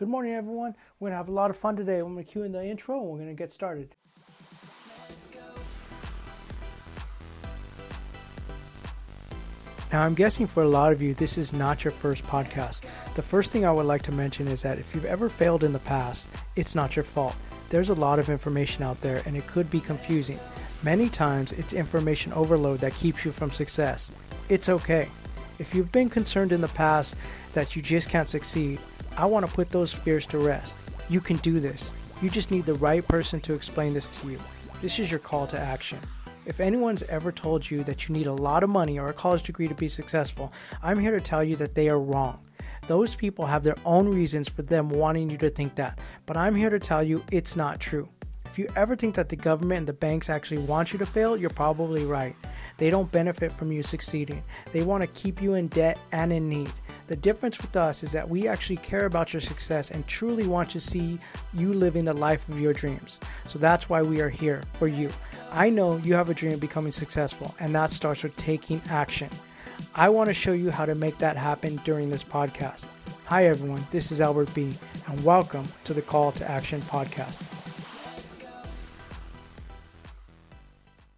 Good morning, everyone. We're going to have a lot of fun today. I'm going to cue in the intro and we're going to get started. Now, I'm guessing for a lot of you, this is not your first podcast. The first thing I would like to mention is that if you've ever failed in the past, it's not your fault. There's a lot of information out there and it could be confusing. Many times, it's information overload that keeps you from success. It's okay. If you've been concerned in the past that you just can't succeed, I want to put those fears to rest. You can do this. You just need the right person to explain this to you. This is your call to action. If anyone's ever told you that you need a lot of money or a college degree to be successful, I'm here to tell you that they are wrong. Those people have their own reasons for them wanting you to think that, but I'm here to tell you it's not true. If you ever think that the government and the banks actually want you to fail, you're probably right. They don't benefit from you succeeding. They want to keep you in debt and in need. The difference with us is that we actually care about your success and truly want to see you living the life of your dreams. So that's why we are here for you. I know you have a dream of becoming successful, and that starts with taking action. I want to show you how to make that happen during this podcast. Hi, everyone. This is Albert B., and welcome to the Call to Action podcast.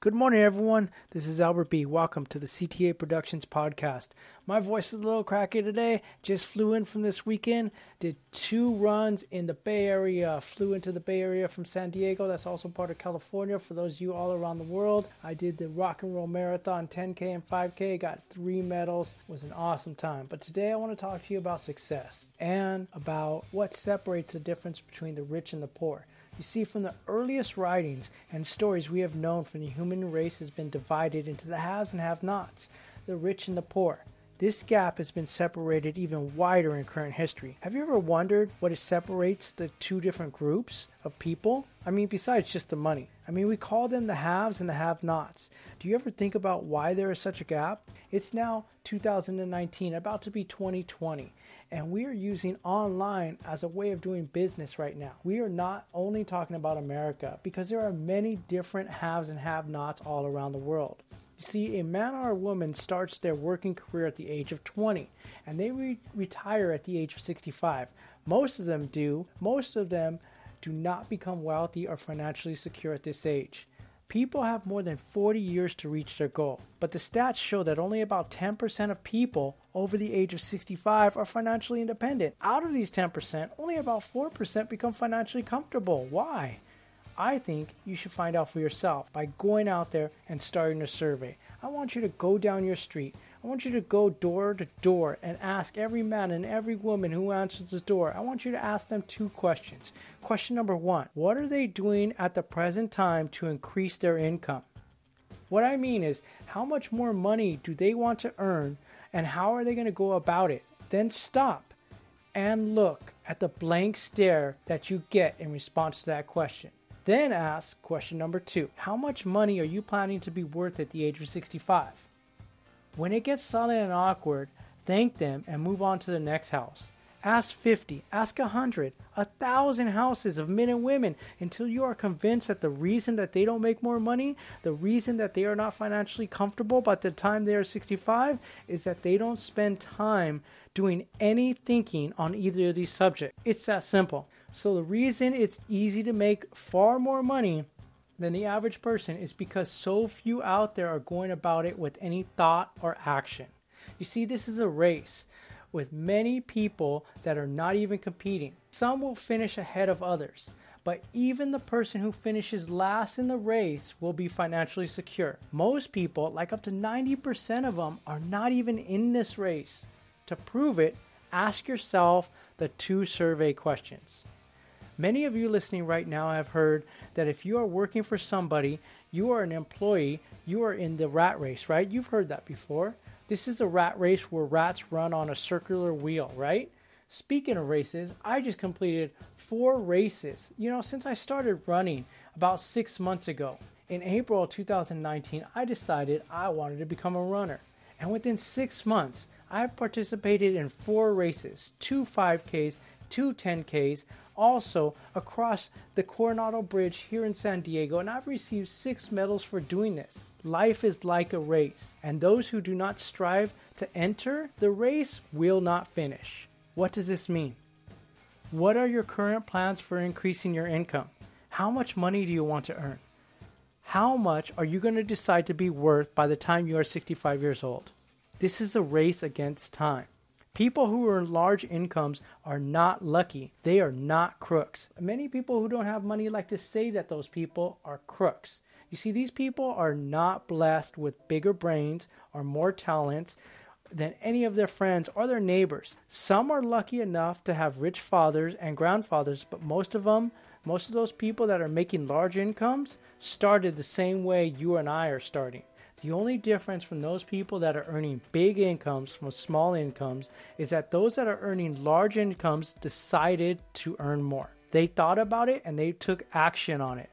Good morning, everyone. This is Albert B. Welcome to the CTA Productions podcast. My voice is a little cracky today. Just flew in from this weekend. Did two runs in the Bay Area. Flew into the Bay Area from San Diego. That's also part of California. For those of you all around the world, I did the Rock and Roll Marathon 10K and 5K. Got three medals. It was an awesome time. But today I want to talk to you about success and about what separates the difference between the rich and the poor. You see, from the earliest writings and stories we have known from the human race has been divided into the haves and have nots, the rich and the poor. This gap has been separated even wider in current history. Have you ever wondered what separates the two different groups of people? I mean, besides just the money. I mean, we call them the haves and the have nots. Do you ever think about why there is such a gap? It's now 2019, about to be 2020 and we are using online as a way of doing business right now. We are not only talking about America because there are many different haves and have nots all around the world. You see, a man or a woman starts their working career at the age of 20 and they re- retire at the age of 65. Most of them do, most of them do not become wealthy or financially secure at this age. People have more than 40 years to reach their goal, but the stats show that only about 10% of people over the age of 65 are financially independent. Out of these 10%, only about 4% become financially comfortable. Why? I think you should find out for yourself by going out there and starting a survey. I want you to go down your street. I want you to go door to door and ask every man and every woman who answers the door. I want you to ask them two questions. Question number one What are they doing at the present time to increase their income? What I mean is, how much more money do they want to earn and how are they going to go about it? Then stop and look at the blank stare that you get in response to that question. Then ask question number two How much money are you planning to be worth at the age of 65? When it gets silent and awkward, thank them and move on to the next house. Ask 50, ask 100, a thousand houses of men and women until you are convinced that the reason that they don't make more money, the reason that they are not financially comfortable by the time they are 65, is that they don't spend time doing any thinking on either of these subjects. It's that simple. So the reason it's easy to make far more money than the average person is because so few out there are going about it with any thought or action. You see, this is a race with many people that are not even competing. Some will finish ahead of others, but even the person who finishes last in the race will be financially secure. Most people, like up to 90% of them, are not even in this race. To prove it, ask yourself the two survey questions. Many of you listening right now have heard that if you are working for somebody, you are an employee, you are in the rat race, right? You've heard that before. This is a rat race where rats run on a circular wheel, right? Speaking of races, I just completed four races, you know, since I started running about six months ago. In April 2019, I decided I wanted to become a runner. And within six months, I've participated in four races two 5Ks, two 10Ks, also across the Coronado Bridge here in San Diego, and I've received six medals for doing this. Life is like a race, and those who do not strive to enter the race will not finish. What does this mean? What are your current plans for increasing your income? How much money do you want to earn? How much are you going to decide to be worth by the time you are 65 years old? This is a race against time. People who earn large incomes are not lucky. They are not crooks. Many people who don't have money like to say that those people are crooks. You see, these people are not blessed with bigger brains or more talents than any of their friends or their neighbors. Some are lucky enough to have rich fathers and grandfathers, but most of them, most of those people that are making large incomes, started the same way you and I are starting. The only difference from those people that are earning big incomes from small incomes is that those that are earning large incomes decided to earn more. They thought about it and they took action on it.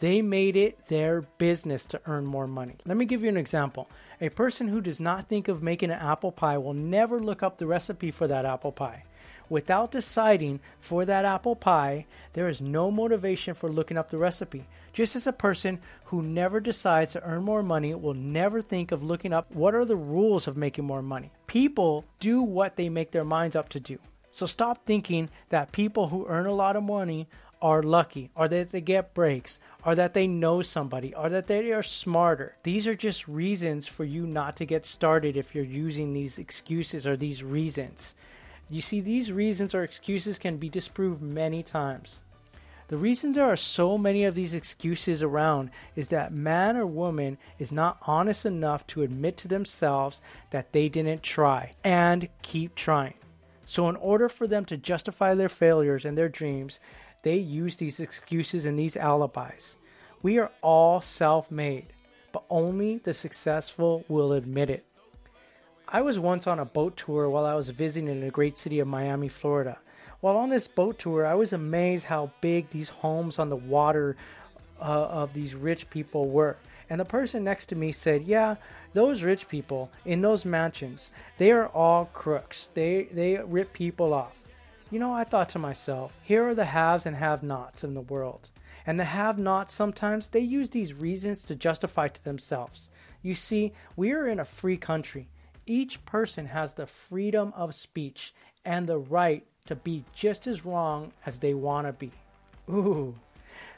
They made it their business to earn more money. Let me give you an example. A person who does not think of making an apple pie will never look up the recipe for that apple pie. Without deciding for that apple pie, there is no motivation for looking up the recipe. Just as a person who never decides to earn more money will never think of looking up what are the rules of making more money. People do what they make their minds up to do. So stop thinking that people who earn a lot of money are lucky, or that they get breaks, or that they know somebody, or that they are smarter. These are just reasons for you not to get started if you're using these excuses or these reasons. You see, these reasons or excuses can be disproved many times. The reason there are so many of these excuses around is that man or woman is not honest enough to admit to themselves that they didn't try and keep trying. So, in order for them to justify their failures and their dreams, they use these excuses and these alibis. We are all self made, but only the successful will admit it. I was once on a boat tour while I was visiting in the great city of Miami, Florida. While on this boat tour, I was amazed how big these homes on the water uh, of these rich people were. And the person next to me said, "Yeah, those rich people in those mansions, they are all crooks. They they rip people off." You know, I thought to myself, here are the haves and have-nots in the world. And the have-nots sometimes they use these reasons to justify to themselves. You see, we are in a free country. Each person has the freedom of speech and the right to be just as wrong as they want to be. Ooh,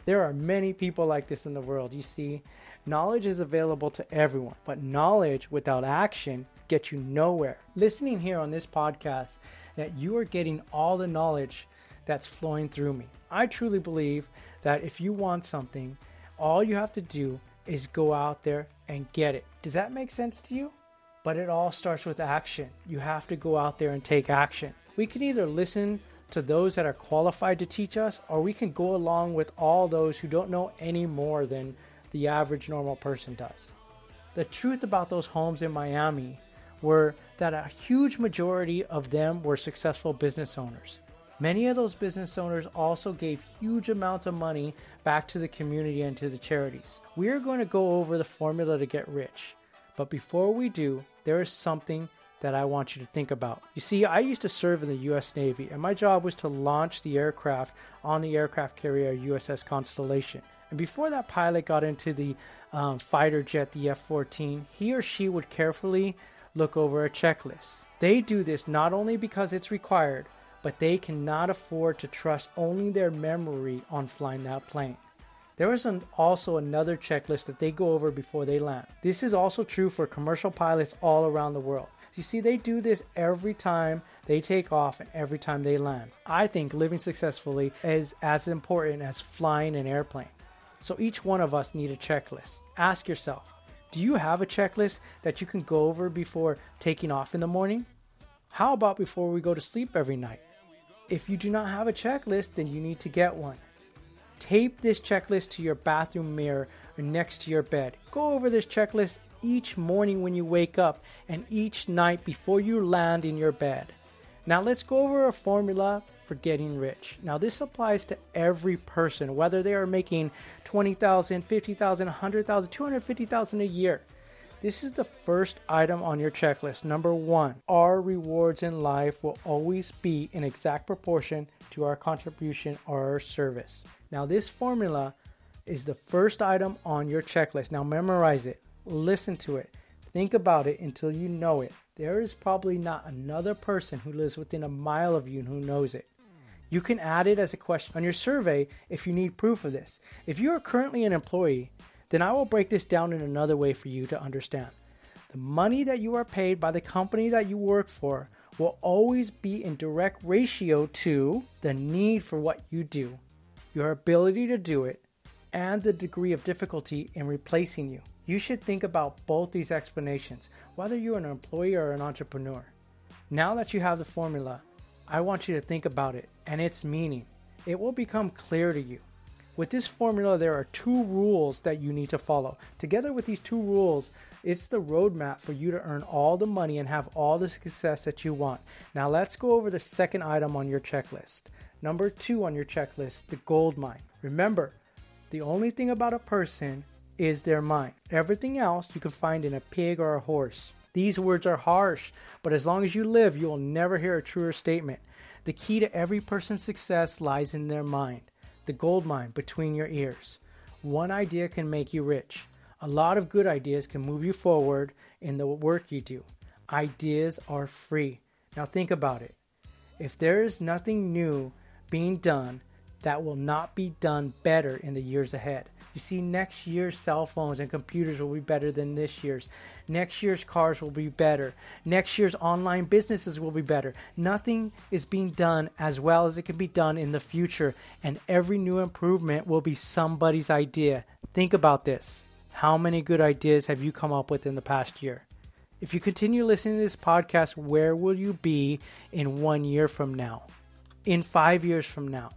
there are many people like this in the world. You see, knowledge is available to everyone, but knowledge without action gets you nowhere. Listening here on this podcast, that you are getting all the knowledge that's flowing through me. I truly believe that if you want something, all you have to do is go out there and get it. Does that make sense to you? But it all starts with action. You have to go out there and take action. We can either listen to those that are qualified to teach us, or we can go along with all those who don't know any more than the average normal person does. The truth about those homes in Miami were that a huge majority of them were successful business owners. Many of those business owners also gave huge amounts of money back to the community and to the charities. We are going to go over the formula to get rich. But before we do, there is something that I want you to think about. You see, I used to serve in the US Navy, and my job was to launch the aircraft on the aircraft carrier USS Constellation. And before that pilot got into the um, fighter jet, the F 14, he or she would carefully look over a checklist. They do this not only because it's required, but they cannot afford to trust only their memory on flying that plane. There is an, also another checklist that they go over before they land. This is also true for commercial pilots all around the world. You see, they do this every time they take off and every time they land. I think living successfully is as important as flying an airplane. So each one of us need a checklist. Ask yourself, do you have a checklist that you can go over before taking off in the morning? How about before we go to sleep every night? If you do not have a checklist, then you need to get one. Tape this checklist to your bathroom mirror or next to your bed. Go over this checklist each morning when you wake up and each night before you land in your bed. Now let's go over a formula for getting rich. Now, this applies to every person, whether they are making 20,000, 50,000, 100,000, 250,000 a year. This is the first item on your checklist. Number one, our rewards in life will always be in exact proportion to our contribution or our service. Now, this formula is the first item on your checklist. Now, memorize it, listen to it, think about it until you know it. There is probably not another person who lives within a mile of you who knows it. You can add it as a question on your survey if you need proof of this. If you are currently an employee, then I will break this down in another way for you to understand. The money that you are paid by the company that you work for will always be in direct ratio to the need for what you do, your ability to do it, and the degree of difficulty in replacing you. You should think about both these explanations, whether you're an employee or an entrepreneur. Now that you have the formula, I want you to think about it and its meaning. It will become clear to you. With this formula, there are two rules that you need to follow. Together with these two rules, it's the roadmap for you to earn all the money and have all the success that you want. Now, let's go over the second item on your checklist. Number two on your checklist, the gold mine. Remember, the only thing about a person is their mind. Everything else you can find in a pig or a horse. These words are harsh, but as long as you live, you will never hear a truer statement. The key to every person's success lies in their mind, the gold mine between your ears. One idea can make you rich. A lot of good ideas can move you forward in the work you do. Ideas are free. Now think about it. If there is nothing new being done, that will not be done better in the years ahead. You see, next year's cell phones and computers will be better than this year's. Next year's cars will be better. Next year's online businesses will be better. Nothing is being done as well as it can be done in the future, and every new improvement will be somebody's idea. Think about this. How many good ideas have you come up with in the past year? If you continue listening to this podcast, where will you be in one year from now? In five years from now?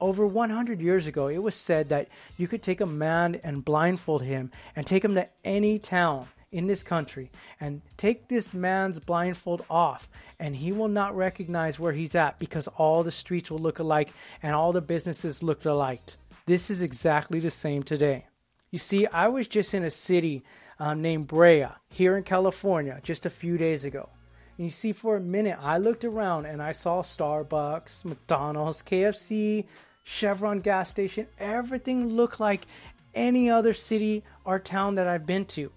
Over 100 years ago, it was said that you could take a man and blindfold him and take him to any town in this country and take this man's blindfold off, and he will not recognize where he's at because all the streets will look alike and all the businesses look alike. This is exactly the same today. You see, I was just in a city um, named Brea here in California just a few days ago. And you see, for a minute, I looked around and I saw Starbucks, McDonald's, KFC, Chevron gas station. Everything looked like any other city or town that I've been to.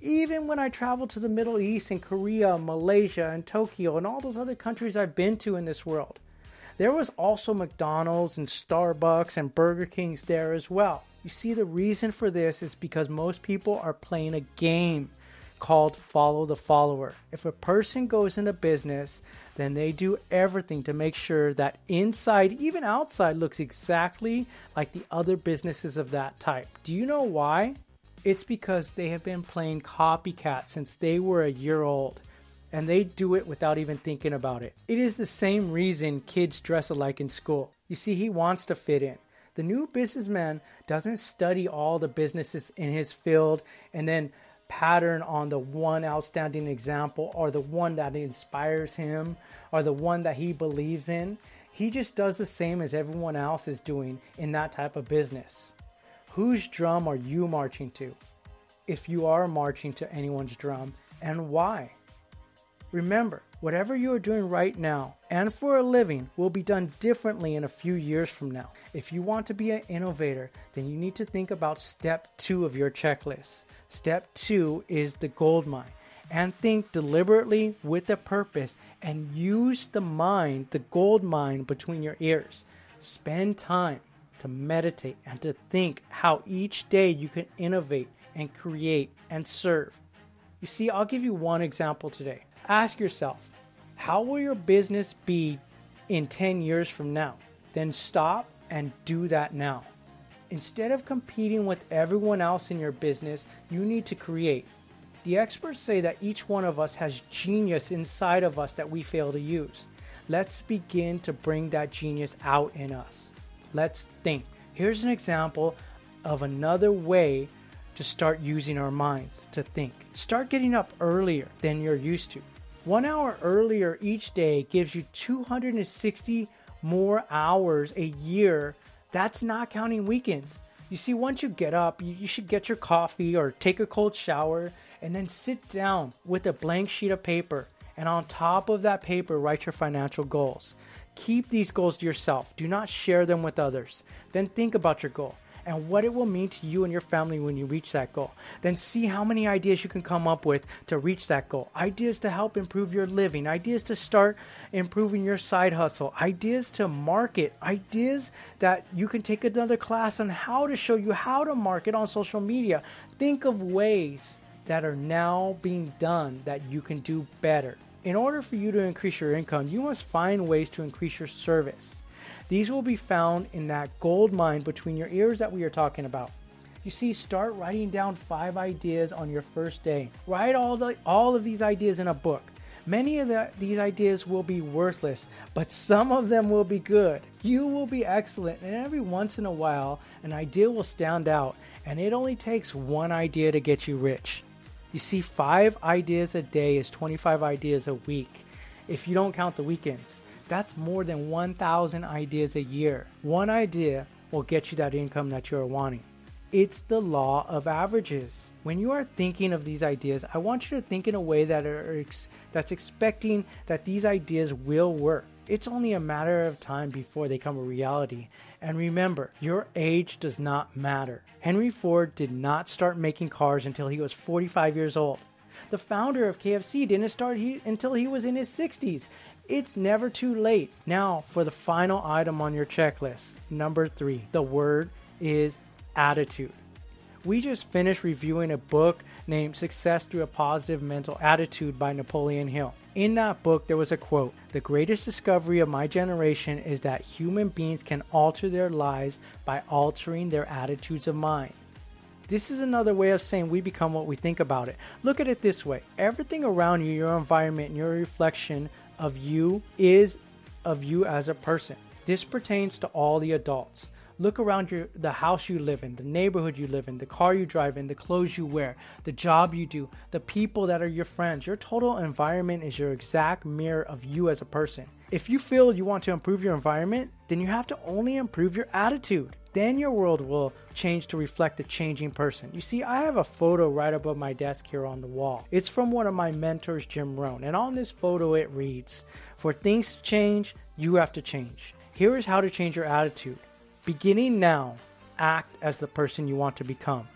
Even when I traveled to the Middle East and Korea, Malaysia, and Tokyo, and all those other countries I've been to in this world, there was also McDonald's and Starbucks and Burger Kings there as well. You see, the reason for this is because most people are playing a game called follow the follower. If a person goes into business, then they do everything to make sure that inside, even outside, looks exactly like the other businesses of that type. Do you know why? It's because they have been playing copycat since they were a year old and they do it without even thinking about it. It is the same reason kids dress alike in school. You see, he wants to fit in. The new businessman doesn't study all the businesses in his field and then pattern on the one outstanding example or the one that inspires him or the one that he believes in. He just does the same as everyone else is doing in that type of business. Whose drum are you marching to? If you are marching to anyone's drum, and why? Remember, whatever you are doing right now and for a living will be done differently in a few years from now. If you want to be an innovator, then you need to think about step two of your checklist. Step two is the gold mine. And think deliberately with a purpose and use the mind, the gold mine between your ears. Spend time to meditate and to think how each day you can innovate and create and serve. You see, I'll give you one example today. Ask yourself, how will your business be in 10 years from now? Then stop and do that now. Instead of competing with everyone else in your business, you need to create. The experts say that each one of us has genius inside of us that we fail to use. Let's begin to bring that genius out in us. Let's think. Here's an example of another way to start using our minds to think. Start getting up earlier than you're used to. One hour earlier each day gives you 260 more hours a year. That's not counting weekends. You see, once you get up, you, should get your coffee or take a cold shower and then sit down with a blank sheet of paper. And on top of that paper, write your financial goals. Keep these goals to yourself. Do not share them with others. Then think about your goal and what it will mean to you and your family when you reach that goal. Then see how many ideas you can come up with to reach that goal. Ideas to help improve your living, ideas to start improving your side hustle, ideas to market, ideas that you can take another class on how to show you how to market on social media. Think of ways that are now being done that you can do better. In order for you to increase your income, you must find ways to increase your service. These will be found in that gold mine between your ears that we are talking about. You see, start writing down five ideas on your first day. Write all, the, all of these ideas in a book. Many of the, these ideas will be worthless, but some of them will be good. You will be excellent, and every once in a while, an idea will stand out, and it only takes one idea to get you rich. You see, five ideas a day is 25 ideas a week if you don't count the weekends. That's more than 1,000 ideas a year. One idea will get you that income that you're wanting. It's the law of averages. When you are thinking of these ideas, I want you to think in a way that are that's expecting that these ideas will work. It's only a matter of time before they come a reality. And remember, your age does not matter. Henry Ford did not start making cars until he was 45 years old. The founder of KFC didn't start he, until he was in his 60s. It's never too late. Now, for the final item on your checklist, number three, the word is attitude. We just finished reviewing a book named Success Through a Positive Mental Attitude by Napoleon Hill. In that book, there was a quote The greatest discovery of my generation is that human beings can alter their lives by altering their attitudes of mind. This is another way of saying we become what we think about it. Look at it this way everything around you, your environment, your reflection of you is of you as a person. This pertains to all the adults. Look around your the house you live in, the neighborhood you live in, the car you drive in, the clothes you wear, the job you do, the people that are your friends. Your total environment is your exact mirror of you as a person. If you feel you want to improve your environment, then you have to only improve your attitude. Then your world will change to reflect a changing person. You see, I have a photo right above my desk here on the wall. It's from one of my mentors, Jim Rohn. And on this photo, it reads For things to change, you have to change. Here is how to change your attitude. Beginning now, act as the person you want to become.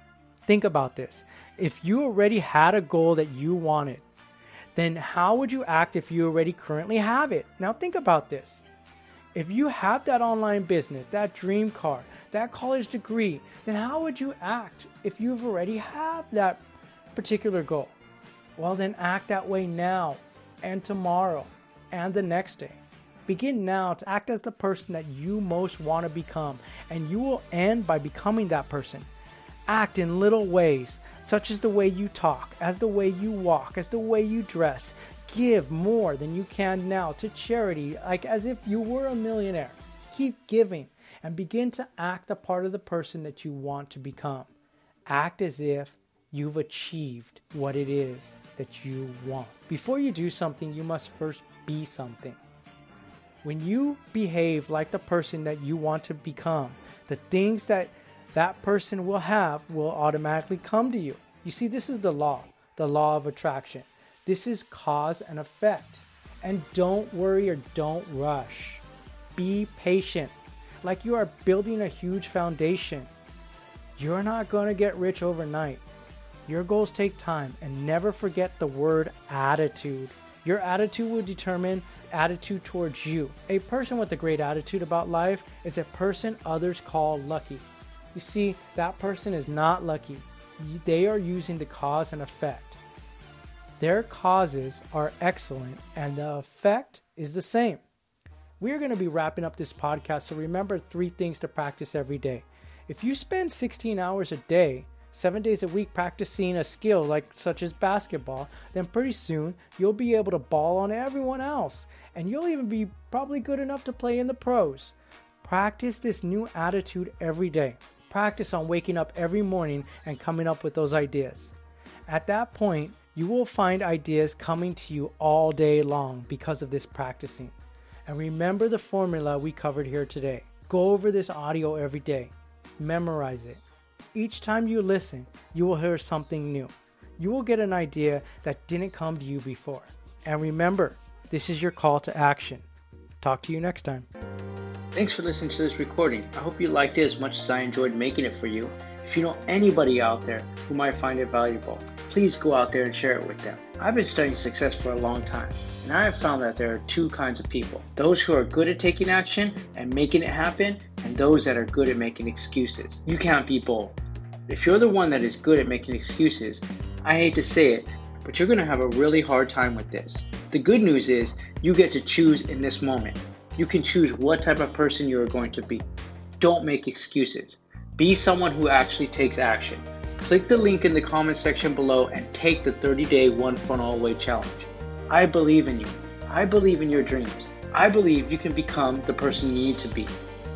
Think about this. If you already had a goal that you wanted, then how would you act if you already currently have it? Now, think about this. If you have that online business, that dream car, that college degree, then how would you act if you've already have that particular goal? Well, then act that way now and tomorrow and the next day. Begin now to act as the person that you most want to become, and you will end by becoming that person. Act in little ways, such as the way you talk, as the way you walk, as the way you dress. Give more than you can now to charity, like as if you were a millionaire. Keep giving and begin to act the part of the person that you want to become. Act as if you've achieved what it is that you want. Before you do something, you must first be something. When you behave like the person that you want to become, the things that that person will have will automatically come to you. You see, this is the law, the law of attraction. This is cause and effect. And don't worry or don't rush. Be patient, like you are building a huge foundation. You're not going to get rich overnight. Your goals take time, and never forget the word attitude. Your attitude will determine attitude towards you. A person with a great attitude about life is a person others call lucky. You see, that person is not lucky. They are using the cause and effect. Their causes are excellent and the effect is the same. We're going to be wrapping up this podcast, so remember three things to practice every day. If you spend 16 hours a day, seven days a week practicing a skill like such as basketball, then pretty soon you'll be able to ball on everyone else, and you'll even be probably good enough to play in the pros. Practice this new attitude every day. Practice on waking up every morning and coming up with those ideas. At that point, you will find ideas coming to you all day long because of this practicing. And remember the formula we covered here today. Go over this audio every day, memorize it, each time you listen, you will hear something new. You will get an idea that didn't come to you before. And remember, this is your call to action. Talk to you next time. Thanks for listening to this recording. I hope you liked it as much as I enjoyed making it for you. If you know anybody out there who might find it valuable, please go out there and share it with them. I've been studying success for a long time, and I have found that there are two kinds of people those who are good at taking action and making it happen, and those that are good at making excuses. You can't be both. If you're the one that is good at making excuses, I hate to say it, but you're going to have a really hard time with this. The good news is you get to choose in this moment. You can choose what type of person you are going to be. Don't make excuses. Be someone who actually takes action. Click the link in the comment section below and take the 30 day one funnel away challenge. I believe in you. I believe in your dreams. I believe you can become the person you need to be.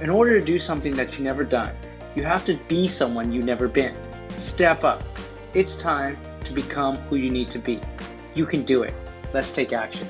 In order to do something that you've never done, you have to be someone you've never been. Step up. It's time to become who you need to be. You can do it. Let's take action.